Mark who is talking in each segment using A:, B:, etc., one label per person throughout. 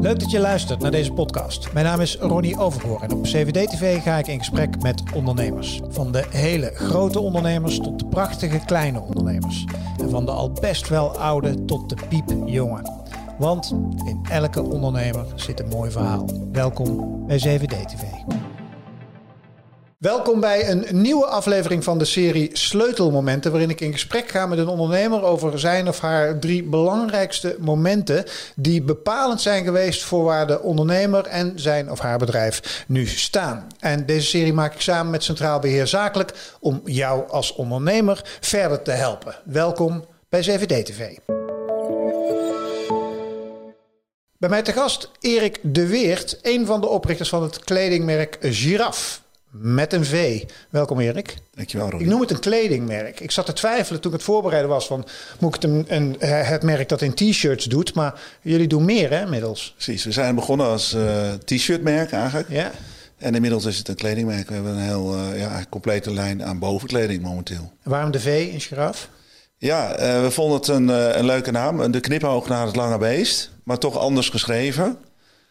A: Leuk dat je luistert naar deze podcast. Mijn naam is Ronnie Overgoor en op CVD-TV ga ik in gesprek met ondernemers. Van de hele grote ondernemers tot de prachtige kleine ondernemers. En van de al best wel oude tot de piepjonge. Want in elke ondernemer zit een mooi verhaal. Welkom bij CVD-TV. Welkom bij een nieuwe aflevering van de serie Sleutelmomenten, waarin ik in gesprek ga met een ondernemer over zijn of haar drie belangrijkste momenten die bepalend zijn geweest voor waar de ondernemer en zijn of haar bedrijf nu staan. En deze serie maak ik samen met Centraal Beheer Zakelijk om jou als ondernemer verder te helpen. Welkom bij CVD TV. Bij mij te gast Erik de Weert, een van de oprichters van het kledingmerk Giraf met een V. Welkom Erik.
B: Dankjewel Ronnie.
A: Ik noem het een kledingmerk. Ik zat te twijfelen toen ik het voorbereiden was van... moet ik het, een, een, het merk dat in t-shirts doet? Maar jullie doen meer hè, inmiddels.
B: Precies, we zijn begonnen als uh, t-shirtmerk eigenlijk.
A: Ja.
B: En inmiddels is het een kledingmerk. We hebben een heel uh, ja, complete lijn aan bovenkleding momenteel.
A: En waarom de V in giraf?
B: Ja, uh, we vonden het een, een leuke naam. De knipoog naar het lange beest. Maar toch anders geschreven.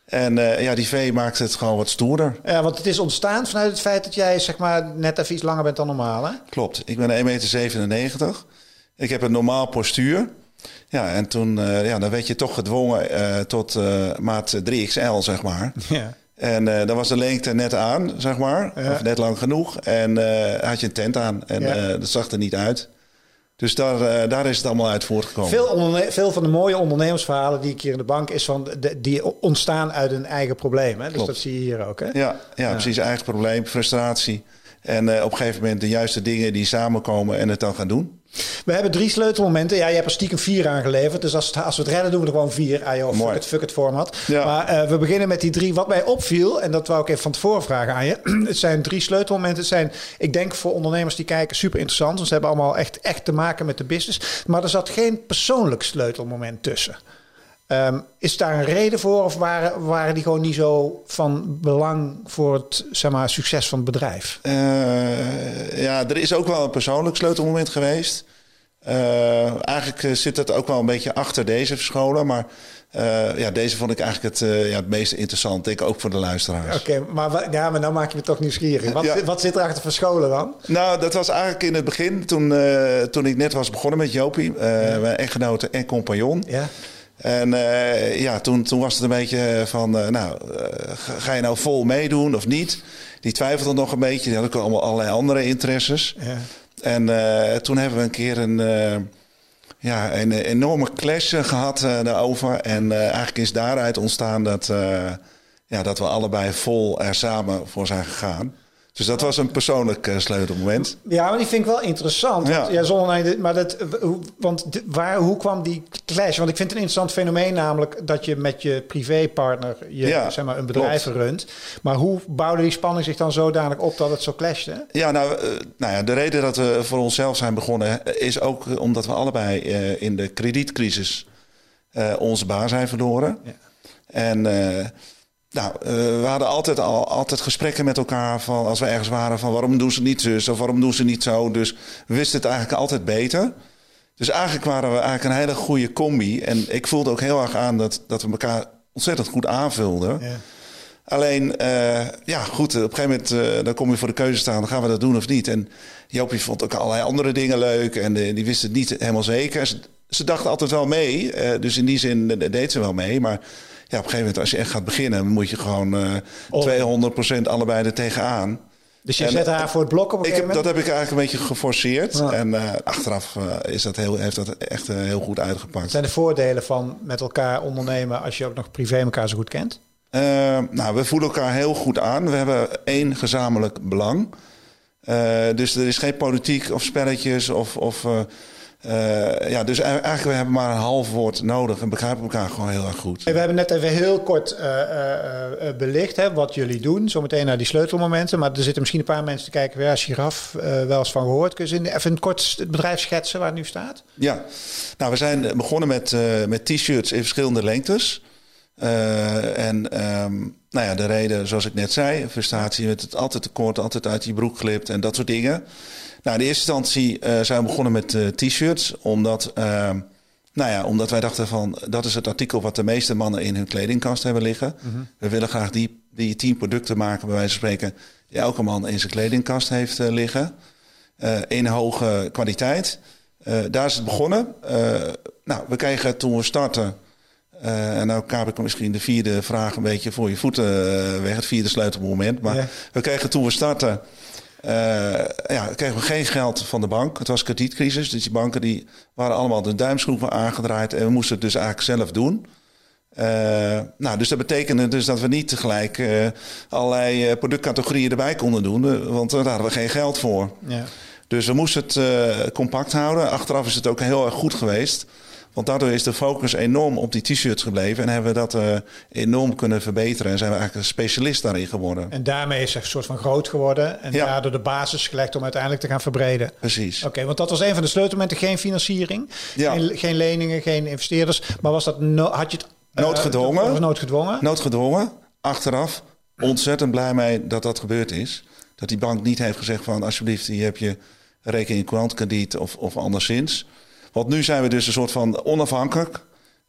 B: En uh, ja, die V maakt het gewoon wat stoerder.
A: Ja, want het is ontstaan vanuit het feit dat jij zeg maar net even iets langer bent dan normaal, hè?
B: Klopt. Ik ben 1,97 meter. Ik heb een normaal postuur. Ja, en toen uh, ja, dan werd je toch gedwongen uh, tot maat 3XL, zeg maar.
A: Ja.
B: En dan was de lengte net aan, zeg maar. Ja. Of net lang genoeg. En had je een tent aan. En ja. dat zag er niet uit. Dus daar, uh, daar is het allemaal uit voortgekomen.
A: Veel, veel, van de mooie ondernemersverhalen die ik hier in de bank is van de, die ontstaan uit een eigen probleem. Hè? Dus
B: Klopt.
A: dat zie je hier ook. Hè?
B: Ja, ja, ja, precies. Eigen probleem, frustratie. En uh, op een gegeven moment de juiste dingen die samenkomen en het dan gaan doen.
A: We hebben drie sleutelmomenten. Ja, je hebt er stiekem vier aangeleverd. Dus als, het, als we het redden, doen we er gewoon vier. Ah joh, fuck it, fuck it format.
B: Ja.
A: Maar uh, we beginnen met die drie. Wat mij opviel, en dat wou ik even van tevoren vragen aan je. het zijn drie sleutelmomenten. Het zijn, ik denk voor ondernemers die kijken, super interessant. Want ze hebben allemaal echt, echt te maken met de business. Maar er zat geen persoonlijk sleutelmoment tussen. Um, is daar een reden voor of waren, waren die gewoon niet zo van belang voor het zeg maar, succes van het bedrijf?
B: Uh, ja, er is ook wel een persoonlijk sleutelmoment geweest. Uh, eigenlijk zit het ook wel een beetje achter deze verscholen, maar uh, ja, deze vond ik eigenlijk het, ja, het meest interessant, denk ik ook voor de luisteraars.
A: Oké, okay, maar, ja, maar nou maak je me toch nieuwsgierig. Wat, ja. wat zit er achter verscholen dan?
B: Nou, dat was eigenlijk in het begin, toen, toen ik net was begonnen met Jopie, ja. mijn echtgenote en compagnon.
A: Ja.
B: En uh, ja, toen, toen was het een beetje van, uh, nou, uh, ga je nou vol meedoen of niet? Die twijfelde nog een beetje. Die had ook allemaal allerlei andere interesses.
A: Ja.
B: En toen hebben we een keer een, ja, een enorme clash gehad daarover. En eigenlijk is daaruit ontstaan dat, ja, dat we allebei vol er samen voor zijn gegaan. Dus dat was een persoonlijk uh, sleutelmoment.
A: Ja, maar die vind ik wel interessant.
B: Ja.
A: Want, ja, zonder, maar dat, want waar, hoe kwam die clash? Want ik vind het een interessant fenomeen, namelijk dat je met je privépartner je,
B: Ja,
A: zeg maar, een bedrijf
B: klopt.
A: runt. Maar hoe bouwde die spanning zich dan zodanig op dat het zo clashte?
B: Ja, nou, uh, nou ja, de reden dat we voor onszelf zijn begonnen is ook omdat we allebei in de kredietcrisis onze baan zijn verloren.
A: Ja.
B: En nou, uh, we hadden altijd al altijd gesprekken met elkaar van als we ergens waren van waarom doen ze niet zus of waarom doen ze niet zo. Dus we wisten het eigenlijk altijd beter. Dus eigenlijk waren we eigenlijk een hele goede combi. En ik voelde ook heel erg aan dat, dat we elkaar ontzettend goed aanvulden.
A: Ja.
B: Alleen, uh, ja, goed, op een gegeven moment uh, dan kom je voor de keuze staan, dan gaan we dat doen of niet. En Jopie vond ook allerlei andere dingen leuk en die wist het niet helemaal zeker. Ze, ze dachten altijd wel mee, dus in die zin deed ze wel mee. Maar op een gegeven moment als je echt gaat beginnen, moet je gewoon uh, 200% allebei er tegenaan.
A: Dus je en, zet haar voor het blok op een
B: ik heb? Dat heb ik eigenlijk een beetje geforceerd.
A: Ja.
B: En uh, achteraf uh, is dat heel, heeft dat echt uh, heel goed uitgepakt.
A: Wat zijn de voordelen van met elkaar ondernemen als je ook nog privé elkaar zo goed kent?
B: Nou, we voelen elkaar heel goed aan. We hebben één gezamenlijk belang. dus er is geen politiek of spelletjes of... of uh, ja, dus eigenlijk we hebben maar een half woord nodig en begrijpen elkaar gewoon heel erg goed.
A: We hebben net even heel kort uh, uh, belicht hè, wat jullie doen. Zometeen naar die sleutelmomenten. Maar er zitten misschien een paar mensen te kijken. Ja, Giraf, wel eens van gehoord. Kun je even kort het bedrijf schetsen waar het nu staat?
B: Ja, nou we zijn begonnen met, met t-shirts in verschillende lengtes. en um, nou ja, de reden, zoals ik net zei, frustratie met het altijd tekort, altijd uit je broek glipt en dat soort dingen. Nou, in eerste instantie uh, zijn we begonnen met uh, t-shirts, omdat uh, Nou ja, omdat wij dachten van dat is het artikel wat de meeste mannen in hun kledingkast hebben liggen. We willen graag die, die tien producten maken, bij wijze van spreken, die elke man in zijn kledingkast heeft uh, liggen. In hoge kwaliteit. Daar is het begonnen. nou, we kregen toen we starten. en nou kaap ik misschien de vierde vraag een beetje voor je voeten weg. Het vierde sleutelmoment. Maar ja. we kregen toen we starten ja, kregen we geen geld van de bank. Het was kredietcrisis, dus die banken die waren allemaal de duimschroeven aangedraaid en we moesten het dus eigenlijk zelf doen. Uh, nou, dus dat betekende dus dat we niet tegelijk uh, allerlei productcategorieën erbij konden doen, want daar hadden we geen geld voor. Ja. Dus we moesten het compact houden. Achteraf is het ook heel erg goed geweest. Want daardoor is de focus enorm op die t-shirts gebleven. En hebben we dat uh, enorm kunnen verbeteren. En zijn we eigenlijk een specialist daarin geworden.
A: En daarmee is het een soort van groot geworden. En ja. daardoor de basis gelegd om uiteindelijk te gaan verbreden.
B: Precies.
A: Oké, want dat was een van de sleutelmomenten. Geen financiering, ja. geen, geen, leningen, geen investeerders. Maar was dat no had je het...
B: Uh, noodgedwongen.
A: Was noodgedwongen.
B: Noodgedwongen. Achteraf ontzettend blij mee dat dat gebeurd is. Dat die bank niet heeft gezegd van alsjeblieft, hier heb je rekening kwarantkrediet of, of anderszins. Want nu zijn we dus een soort van onafhankelijk.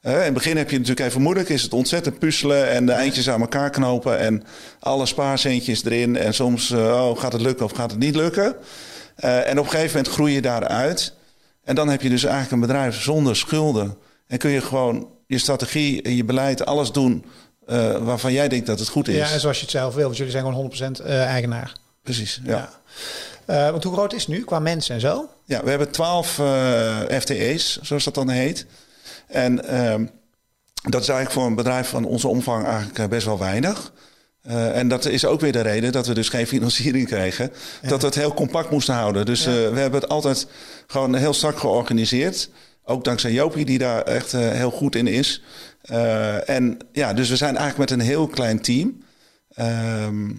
B: in het begin heb je natuurlijk even moeilijk. Is het ontzettend puzzelen en de eindjes aan elkaar knopen. En alle spaarcentjes erin. En soms uh, oh, gaat het lukken of gaat het niet lukken. Uh, en op een gegeven moment groei je daaruit. En dan heb je dus eigenlijk een bedrijf zonder schulden. En kun je gewoon je strategie en je beleid, alles doen uh, waarvan jij denkt dat het goed is.
A: Ja, en zoals je het zelf wil. Want jullie zijn gewoon 100% eigenaar.
B: Precies, ja.
A: ja. Want hoe groot is het nu qua mensen en zo?
B: Ja, we hebben twaalf uh, FTE's, zoals dat dan heet. En uh, dat is eigenlijk voor een bedrijf van onze omvang eigenlijk eh, best wel weinig. Uh, en dat is ook weer de reden dat we dus geen financiering kregen. Ja. Dat we het heel compact moesten houden. Dus ja. we hebben het altijd gewoon heel strak georganiseerd. Ook dankzij Jopie, die daar echt heel goed in is. en ja, dus we zijn eigenlijk met een heel klein team. Ehm,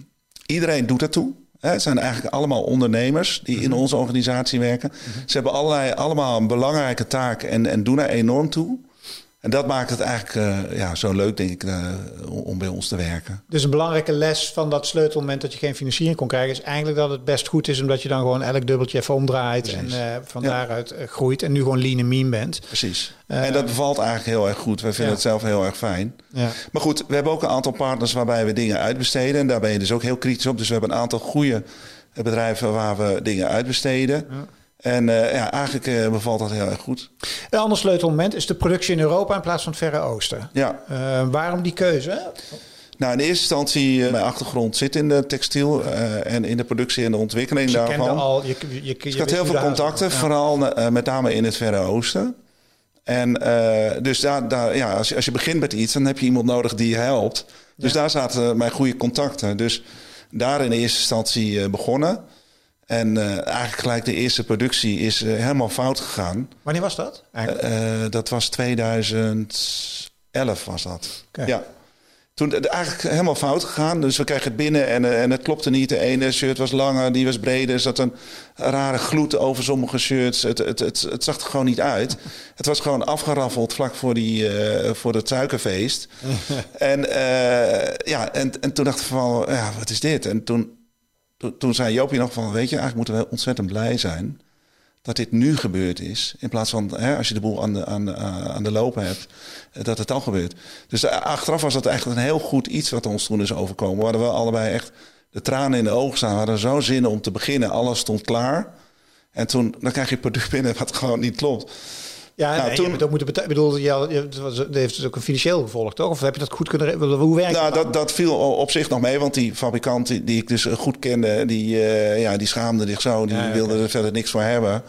B: iedereen doet ertoe. Het zijn eigenlijk allemaal ondernemers die in onze organisatie werken. Ze hebben allerlei, allemaal een belangrijke taak en, en doen er enorm toe. En dat maakt het eigenlijk uh, ja, zo leuk, denk ik, uh, om bij ons te werken.
A: Dus een belangrijke les van dat sleutelmoment dat je geen financiering kon krijgen, is eigenlijk dat het best goed is omdat je dan gewoon elk dubbeltje even omdraait Precies. en uh, van ja. daaruit groeit en nu gewoon lean en mean bent.
B: Precies. en dat bevalt eigenlijk heel erg goed. Wij vinden ja. het zelf heel erg fijn. Ja. Maar goed, we hebben ook een aantal partners waarbij we dingen uitbesteden. En daar ben je dus ook heel kritisch op. Dus we hebben een aantal goede bedrijven waar we dingen uitbesteden. Ja. En uh, ja, eigenlijk uh, bevalt dat heel erg goed.
A: Een ander sleutelmoment is de productie in Europa in plaats van het Verre Oosten.
B: Ja.
A: Uh, waarom die keuze?
B: Nou, in eerste instantie, mijn achtergrond zit in de textiel en in de productie en de ontwikkeling
A: dus je
B: daarvan.
A: Al, je, je, je,
B: dus ik had heel veel contacten, ja. vooral met name in het Verre Oosten. En dus daar, daar, ja, als, je, als je begint met iets, dan heb je iemand nodig die je helpt. Dus ja. daar zaten mijn goede contacten. Dus daar in eerste instantie begonnen. En uh, eigenlijk gelijk de eerste productie is uh, helemaal fout gegaan.
A: Wanneer was dat?
B: Uh, dat was 2011 was dat. Okay. Ja. Toen eigenlijk helemaal fout gegaan. Dus we kregen het binnen en, en het klopte niet. De ene shirt was langer, die was breder. Er zat een rare gloed over sommige shirts. Het, het, het, het zag er gewoon niet uit. Het was gewoon afgeraffeld vlak voor, die, voor het suikerfeest. en, ja, en, en toen dachten we van, ja, wat is dit? En toen toen zei Joopje nog van, weet je, eigenlijk moeten we ontzettend blij zijn dat dit nu gebeurd is. In plaats van, hè, als je de boel aan de, aan, aan de lopen hebt, dat het al gebeurt. Dus achteraf was dat eigenlijk een heel goed iets wat ons toen is overkomen. We hadden wel allebei echt de tranen in de ogen staan. We hadden zo zin om te beginnen. Alles stond klaar. En toen dan krijg je product binnen wat gewoon niet klopt.
A: Ja, nou, nee, toen, je hebt ook moeten betalen. Ik bedoel, ja, het heeft dus ook een financieel gevolg, toch? Of heb je dat goed kunnen... Hoe werkt
B: nou, dat? Dat viel op zich nog mee, want die fabrikant die, die ik dus goed kende... die, uh, ja, die schaamde zich zo, die ja, wilde okay. er verder niks voor hebben.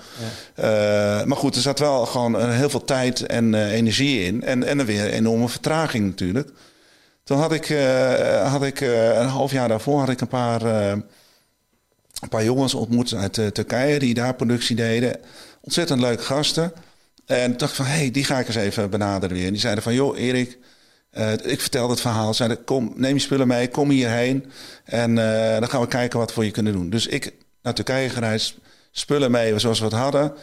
B: Ja. Uh, maar goed, er zat wel gewoon heel veel tijd en uh, energie in. En, en dan weer een enorme vertraging natuurlijk. Toen had ik, had ik een half jaar daarvoor had ik een paar, een paar jongens ontmoet uit Turkije... die daar productie deden. Ontzettend leuke gasten... En dacht van, hé, hey, die ga ik eens even benaderen weer. En die zeiden van, joh, Erik, uh, ik vertelde het verhaal. Zeiden, kom, neem je spullen mee, kom hierheen. En uh, dan gaan we kijken wat we voor je kunnen doen. Dus ik naar Turkije gereisd, spullen mee zoals we het hadden.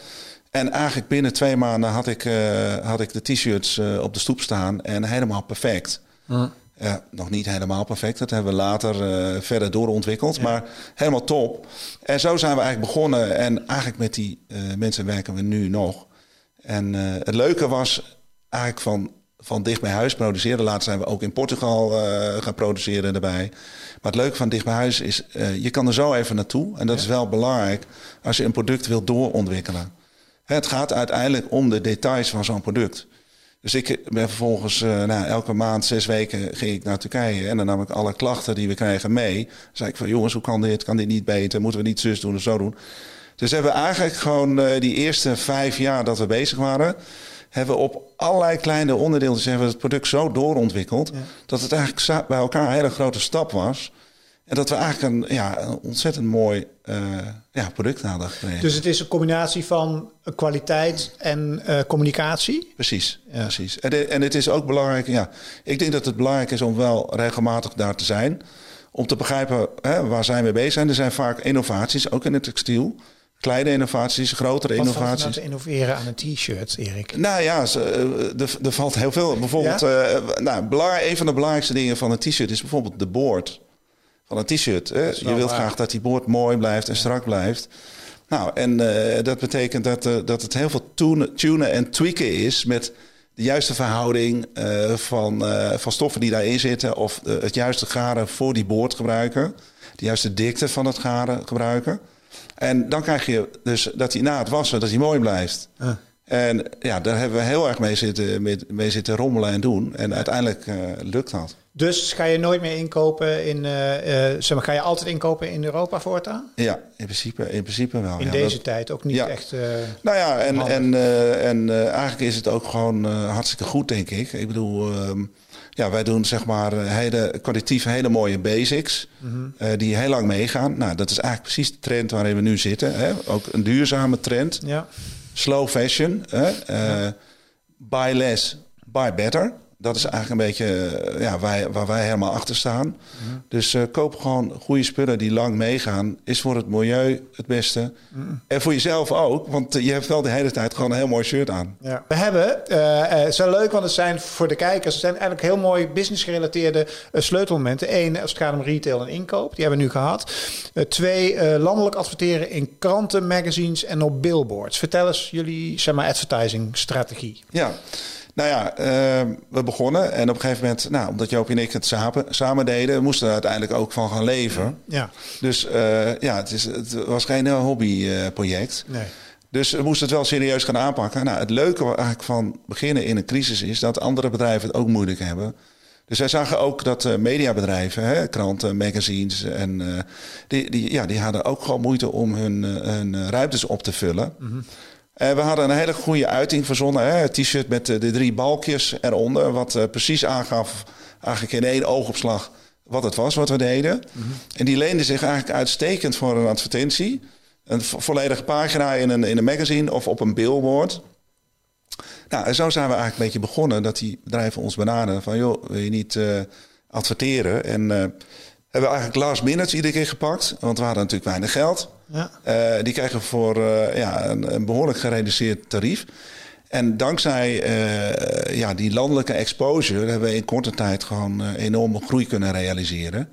B: En eigenlijk binnen twee maanden had ik, uh, had ik de t-shirts op de stoep staan. En helemaal perfect. Ja, nog niet helemaal perfect. Dat hebben we later verder doorontwikkeld. Ja. Maar helemaal top. En zo zijn we eigenlijk begonnen. En eigenlijk met die mensen werken we nu nog. En eh, het leuke was eigenlijk van, van dicht bij huis produceren. Later zijn we ook in Portugal eh, gaan produceren erbij. Maar het leuke van dicht bij huis is, uh, je kan er zo even naartoe. En dat is wel belangrijk als je een product wilt doorontwikkelen. Het gaat uiteindelijk om de details van zo'n product. Dus ik ben vervolgens, uh, nou, elke maand, zes weken ging ik naar Turkije. En dan nam ik alle klachten die we krijgen mee. Dan zei ik van, jongens, hoe kan dit? Kan dit niet beter? Moeten we niet zus doen of zo doen? Dus hebben we eigenlijk gewoon uh, die eerste vijf jaar dat we bezig waren... hebben we op allerlei kleine onderdeeltjes hebben we het product zo doorontwikkeld... Ja. dat het eigenlijk bij elkaar een hele grote stap was... En dat we eigenlijk een, ja, een ontzettend mooi uh, ja, product hadden gekregen.
A: Dus het is een combinatie van kwaliteit en uh, communicatie?
B: Precies, ja. precies. En, de, en het is ook belangrijk, ja, ik denk dat het belangrijk is om wel regelmatig daar te zijn. Om te begrijpen hè, waar zijn we bezig zijn. Er zijn vaak innovaties, ook in het textiel. Kleine innovaties, grotere
A: Wat
B: innovaties.
A: Wat te innoveren aan een t-shirt, Erik?
B: Nou ja, er valt heel veel. Bijvoorbeeld, ja? uh, nou, een van de belangrijkste dingen van een t-shirt is bijvoorbeeld de boord van een t-shirt. Je wilt graag dat die boord mooi blijft en strak blijft. Nou, en uh, dat betekent dat, uh, dat het heel veel tunen, tunen en tweaken is met de juiste verhouding uh, van, van stoffen die daarin zitten. Of het juiste garen voor die boord gebruiken. De juiste dikte van het garen gebruiken. En dan krijg je dus dat hij na het wassen dat hij mooi blijft. En ja, daar hebben we heel erg mee zitten, mee, mee zitten rommelen en doen. En uiteindelijk lukt dat.
A: Dus ga je nooit meer inkopen in, uh, uh, zeg maar, ga je altijd inkopen in Europa voortaan?
B: Ja, in principe, in principe wel.
A: In
B: ja,
A: deze
B: dat,
A: tijd ook niet
B: ja.
A: echt.
B: Nou ja, en, en, en eigenlijk is het ook gewoon hartstikke goed, denk ik. Ik bedoel, ja, wij doen zeg maar hele, kwalitatief hele mooie basics mm -hmm. die heel lang meegaan. Nou, dat is eigenlijk precies de trend waarin we nu zitten. Hè? Ook een duurzame trend.
A: Ja.
B: Slow fashion. Hè? Ja. Buy less, buy better. Dat is eigenlijk een beetje ja, waar, waar wij helemaal achter staan. Mm. Dus uh, koop gewoon goede spullen die lang meegaan. Is voor het milieu het beste. Mm. En voor jezelf ook. Want je hebt wel de hele tijd gewoon een heel mooi shirt aan.
A: Ja. We hebben, uh, het is wel leuk, want het zijn voor de kijkers... het zijn eigenlijk heel mooi business-gerelateerde uh, sleutelmomenten. Eén, als het gaat om retail en inkoop. Die hebben we nu gehad. twee, landelijk adverteren in kranten, magazines en op billboards. Vertel eens jullie, zeg maar, advertising-strategie.
B: Ja. Nou ja, uh, we begonnen en op een gegeven moment, nou, omdat Joop en ik het samen, samen deden, moesten we er uiteindelijk ook van gaan leven.
A: Ja.
B: Dus uh, ja, het, is, het was geen hobbyproject.
A: nee.
B: Dus we moesten het wel serieus gaan aanpakken. Nou, het leuke eigenlijk van beginnen in een crisis is dat andere bedrijven het ook moeilijk hebben. Dus wij zagen ook dat uh, mediabedrijven, hè, kranten, magazines, en, uh, die, die, ja, die hadden ook gewoon moeite om hun, hun ruimtes op te vullen. Mm -hmm. Uh, we hadden een hele goede uiting verzonnen. Hè? Het t-shirt met de, de, drie balkjes eronder. Wat uh, precies aangaf, eigenlijk in één oogopslag, wat het was wat we deden. Mm -hmm. En die leende zich eigenlijk uitstekend voor een advertentie. Een vo volledige pagina in een, in een magazine of op een billboard. Nou, en zo zijn we eigenlijk een beetje begonnen. Dat die bedrijven ons benaderen van... joh, wil je niet uh, adverteren? En hebben we eigenlijk last minutes iedere keer gepakt. Want we hadden natuurlijk weinig geld.
A: Ja.
B: Uh, die krijgen voor uh, ja, een, een, behoorlijk gereduceerd tarief. En dankzij uh, ja, die landelijke exposure hebben we in korte tijd gewoon enorme groei kunnen realiseren.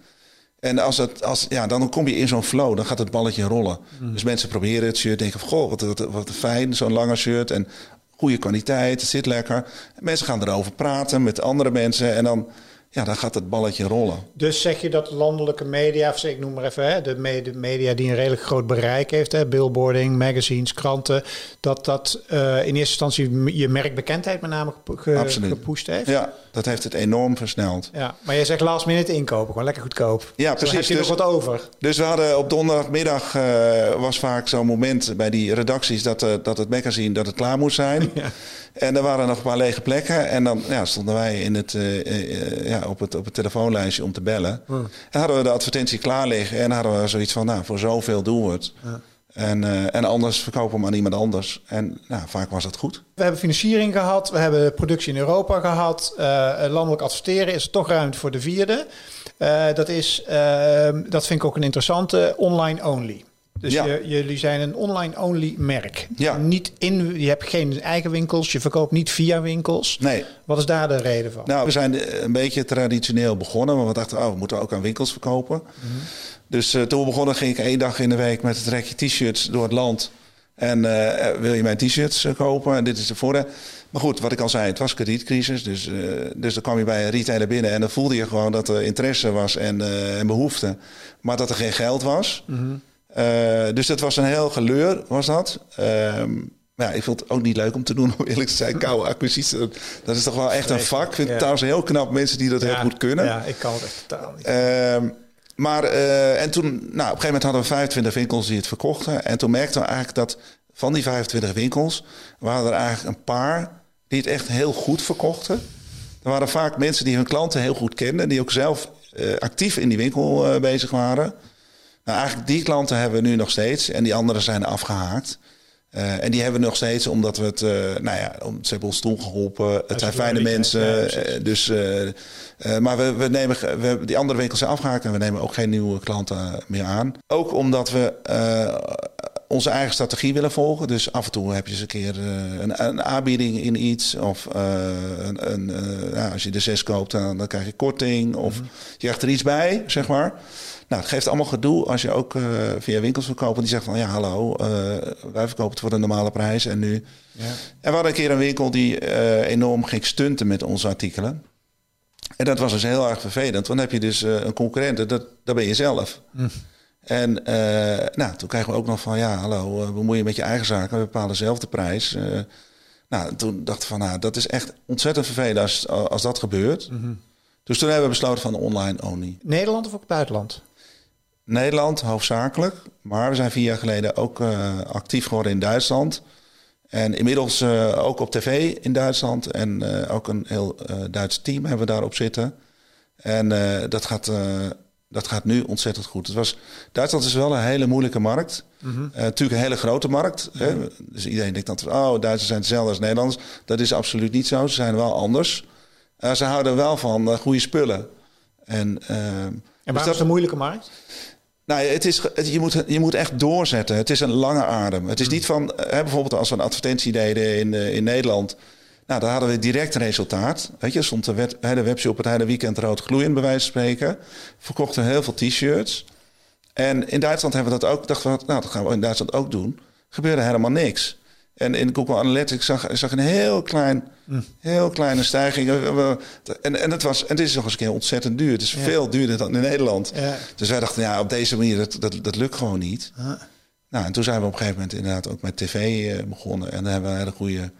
B: En als het, als, ja, dan kom je in zo'n flow, dan gaat het balletje rollen. Mm. Dus mensen proberen het shirt, denken van goh, wat, wat, wat fijn, zo'n lange shirt. En goede kwaliteit, het zit lekker. En mensen gaan erover praten met andere mensen en dan ja, dan gaat het balletje rollen.
A: Dus zeg je dat landelijke media, of ik noem maar even, hè, de, me de media die een redelijk groot bereik heeft, hè, billboarding, magazines, kranten, dat dat uh, in eerste instantie je merkbekendheid met name ge
B: Absoluut.
A: gepusht heeft?
B: Ja, dat heeft het enorm versneld.
A: Ja, maar jij zegt last minute inkopen, gewoon lekker goedkoop.
B: Ja, precies.
A: Dus heb je
B: dus,
A: nog wat over?
B: Dus we hadden op donderdagmiddag uh, was vaak zo'n moment bij die redacties dat, uh, dat het magazine dat het klaar moest zijn.
A: Ja.
B: En er waren nog een paar lege plekken. En dan ja, stonden wij in het, ja, op, het, op het telefoonlijstje om te bellen. En hadden we de advertentie klaar liggen. En hadden we zoiets van, nou, voor zoveel doen we het.
A: Ja.
B: En, uh, en anders verkopen we hem aan iemand anders. En nou, vaak was dat goed.
A: We hebben financiering gehad. We hebben productie in Europa gehad. landelijk adverteren is er toch ruimte voor de vierde. dat, is, dat vind ik ook een interessante online only. Dus
B: Ja.
A: je, jullie zijn een online-only merk.
B: Ja.
A: Niet in, je hebt geen eigen winkels, je verkoopt niet via winkels.
B: Nee,
A: Wat is daar de reden van?
B: nou, we zijn een beetje traditioneel begonnen. Maar we dachten, oh, we moeten ook aan winkels verkopen. Dus uh, toen we begonnen ging ik één dag in de week met het rekje t-shirts door het land. En eh, wil je mijn t-shirts eh, kopen? En dit is de voordeel. Maar goed, wat ik al zei, het was kredietcrisis. Dus, eh, dus dan kwam je bij een retailer binnen en dan voelde je gewoon dat er interesse was en, eh, en behoefte. Maar dat er geen geld was. Eh, dus dat was een heel geleur, was dat. Ehm, maar ja, ik vond het ook niet leuk om te doen, om eerlijk te zijn. Koude acquisitie, dat- is toch wel echt een vak. Ik vind het trouwens heel knap mensen die dat heel goed kunnen.
A: Ja, ik kan het echt totaal niet.
B: Ehm, maar eh, en toen, nou, op een gegeven moment hadden we 25 winkels die het verkochten. En toen merkten we eigenlijk dat van die 25 winkels waren er eigenlijk een paar die het echt heel goed verkochten. Er waren vaak mensen die hun klanten heel goed kenden, die ook zelf eh, actief in die winkel bezig waren. Nou, eigenlijk die klanten hebben we nu nog steeds en die anderen zijn afgehaakt. Eh, en die hebben we nog steeds omdat we het, eh, nou ja, om- ze hebben ons toen geholpen. Het zijn fijne
A: ja,
B: mensen. eh, dus, maar we, we nemen, we, hebben die andere winkels zijn afgehaakt en we nemen ook geen nieuwe klanten meer aan. Ook omdat we onze eigen strategie willen volgen. Dus af en toe heb je eens een keer eh, een, een aanbieding in iets. Of eh, een, een, eh, als je de zes koopt, dan, dan krijg je korting. Of
A: Mhm.
B: je krijgt er iets bij, zeg maar. Nou, het geeft allemaal gedoe als je ook via winkels verkoopt. Die zegt van ja, hallo, wij verkopen het voor de normale prijs. En nu.
A: Ja.
B: En we hadden een keer een winkel die enorm ging stunten met onze artikelen. En dat was dus heel erg vervelend. Want dan heb je dus een concurrent, en dat, dat ben je zelf. En eh, nou, toen kregen we ook nog van, ja, hallo, eh, bemoei je met je eigen zaken. We bepalen zelf de prijs. Eh, nou, toen dacht ik van, nou, dat is echt ontzettend vervelend als, als dat gebeurt. Dus toen hebben we besloten van online only.
A: Nederland of ook buitenland?
B: Nederland hoofdzakelijk. Maar we zijn vier jaar geleden ook actief geworden in Duitsland. En inmiddels ook op tv in Duitsland. En ook een heel Duits team hebben we daarop zitten. En dat, gaat, dat gaat nu ontzettend goed. Het was, Duitsland is wel een hele moeilijke markt. Eh, natuurlijk een hele grote markt. Hè? Dus iedereen denkt dan, oh, Duitsers zijn hetzelfde als Nederlanders. Dat is absoluut niet zo. Ze zijn wel anders. Eh, ze houden wel van eh, goede spullen. En,
A: En
B: dus
A: waarom
B: dat-
A: is een moeilijke markt?
B: nou, het is, het- je, moet, je moet echt doorzetten. Het is een lange adem. Het is niet van, hè, bijvoorbeeld als we een advertentie deden in, in Nederland. Nou, daar hadden we direct resultaat. Weet je, stond de, wet, hè, de webshop op het hele weekend rood gloeiend, bij wijze van spreken. Verkochten heel veel t-shirts. En in Duitsland hebben we dat ook. Dachten we, nou, dat gaan we in Duitsland ook doen. Gebeurde helemaal niks. En in Google Analytics zag, zag een heel klein, heel kleine stijging. En, en, het was, en het is nog eens een keer ontzettend duur. Het is
A: Ja.
B: veel duurder dan in Nederland.
A: Ja.
B: Dus wij dachten, ja, op deze manier, dat, dat, dat lukt gewoon niet. Nou, en toen zijn we op een gegeven moment inderdaad ook met tv eh, begonnen. En dan hebben we een hele goede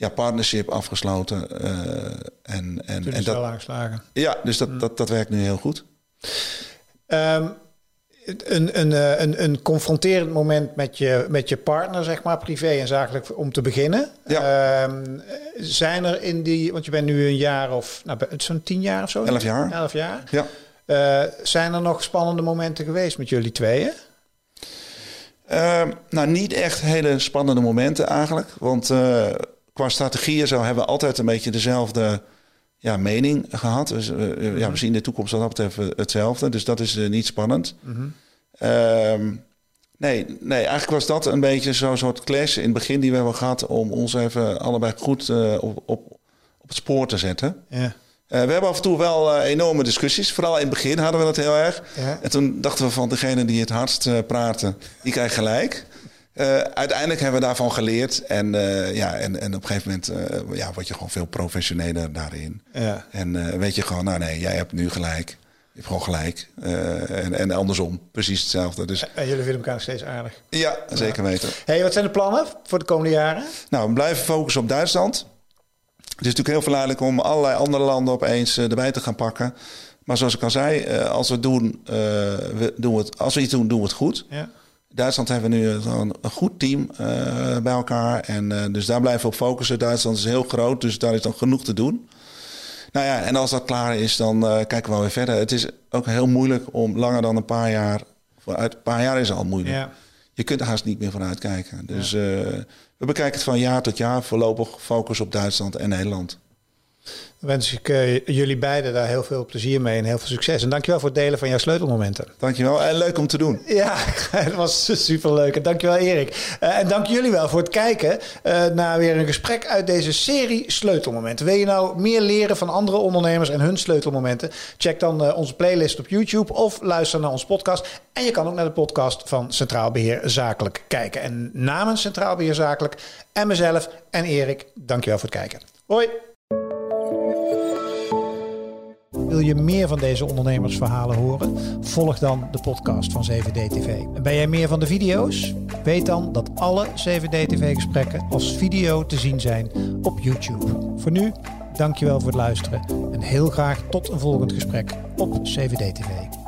B: ja, partnership afgesloten. eh, en, en,
A: Toen
B: en dat,
A: aangeslagen.
B: ja, dus dat, dat, dat werkt nu heel goed.
A: Ehm, een, een, eh, een, een confronterend moment met je, met je partner, zeg maar, privé en zakelijk, om te beginnen. Ehm, zijn er in die, want je bent nu een jaar of, nou, zo'n tien jaar of zo?
B: Elf jaar.
A: Elf jaar.
B: Ja.
A: Eh, zijn er nog spannende momenten geweest met jullie tweeën?
B: Ehm, nou, niet echt hele spannende momenten eigenlijk. Want qua strategieën zo hebben we altijd een beetje dezelfde ja, mening gehad. Dus, eh, ja, we zien de toekomst wat dat betreft hetzelfde. Dus dat is eh, niet spannend. Ehm, nee, nee, eigenlijk was dat een beetje zo'n soort clash in het begin die we hebben gehad... om ons even allebei goed eh, op, op, op het spoor te zetten.
A: Ja.
B: Eh, we hebben af en toe wel eh, enorme discussies. Vooral in het begin hadden we dat heel erg.
A: Ja.
B: En toen dachten we van degene die het hardst eh, praten, die krijgt gelijk. Eh, uiteindelijk hebben we daarvan geleerd. En, eh, ja, en, en op een gegeven moment eh, ja, word je gewoon veel professioneler daarin.
A: Ja.
B: En weet je gewoon, nou nee, jij hebt nu gelijk. Je hebt gewoon gelijk. En, en andersom, precies hetzelfde. Dus
A: En jullie vinden elkaar nog steeds aardig.
B: ja, zeker weten.
A: hey, wat zijn de plannen voor de komende jaren?
B: Nou, we blijven focussen op Duitsland. Het is natuurlijk heel verleidelijk om allerlei andere landen opeens erbij te gaan pakken. Maar zoals ik al zei, als we, doen, we doen we het, als we iets doen, doen we het goed.
A: Ja.
B: Duitsland hebben we nu een, een goed team eh, bij elkaar. En eh, dus daar blijven we op focussen. Duitsland is heel groot, dus daar is dan genoeg te doen. Nou ja, en als dat klaar is, dan eh, kijken we wel weer verder. Het is ook heel moeilijk om langer dan een paar jaar... Vooruit, een paar jaar is al moeilijk.
A: Ja.
B: Je kunt er haast niet meer vanuit kijken. Dus we bekijken het van jaar tot jaar. Voorlopig focus op Duitsland en Nederland.
A: Wens ik uh, jullie beiden daar heel veel plezier mee en heel veel succes. En dankjewel voor het delen van jouw sleutelmomenten.
B: Dankjewel en leuk om te doen.
A: Ja, het was superleuk. Dankjewel Erik. Uh, en dank jullie wel voor het kijken uh, naar weer een gesprek uit deze serie sleutelmomenten. Wil je nou meer leren van andere ondernemers en hun sleutelmomenten? Check dan onze playlist op YouTube of luister naar onze podcast. En je kan ook naar de podcast van Centraal Beheer Zakelijk kijken. En namens Centraal Beheer Zakelijk en mezelf en Erik, dankjewel voor het kijken. Hoi! Wil je meer van deze ondernemersverhalen horen? Volg dan de podcast van 7D TV. En ben jij meer van de video's? Weet dan dat alle 7D TV gesprekken als video te zien zijn op YouTube. Voor nu, dankjewel voor het luisteren en heel graag tot een volgend gesprek op 7D TV.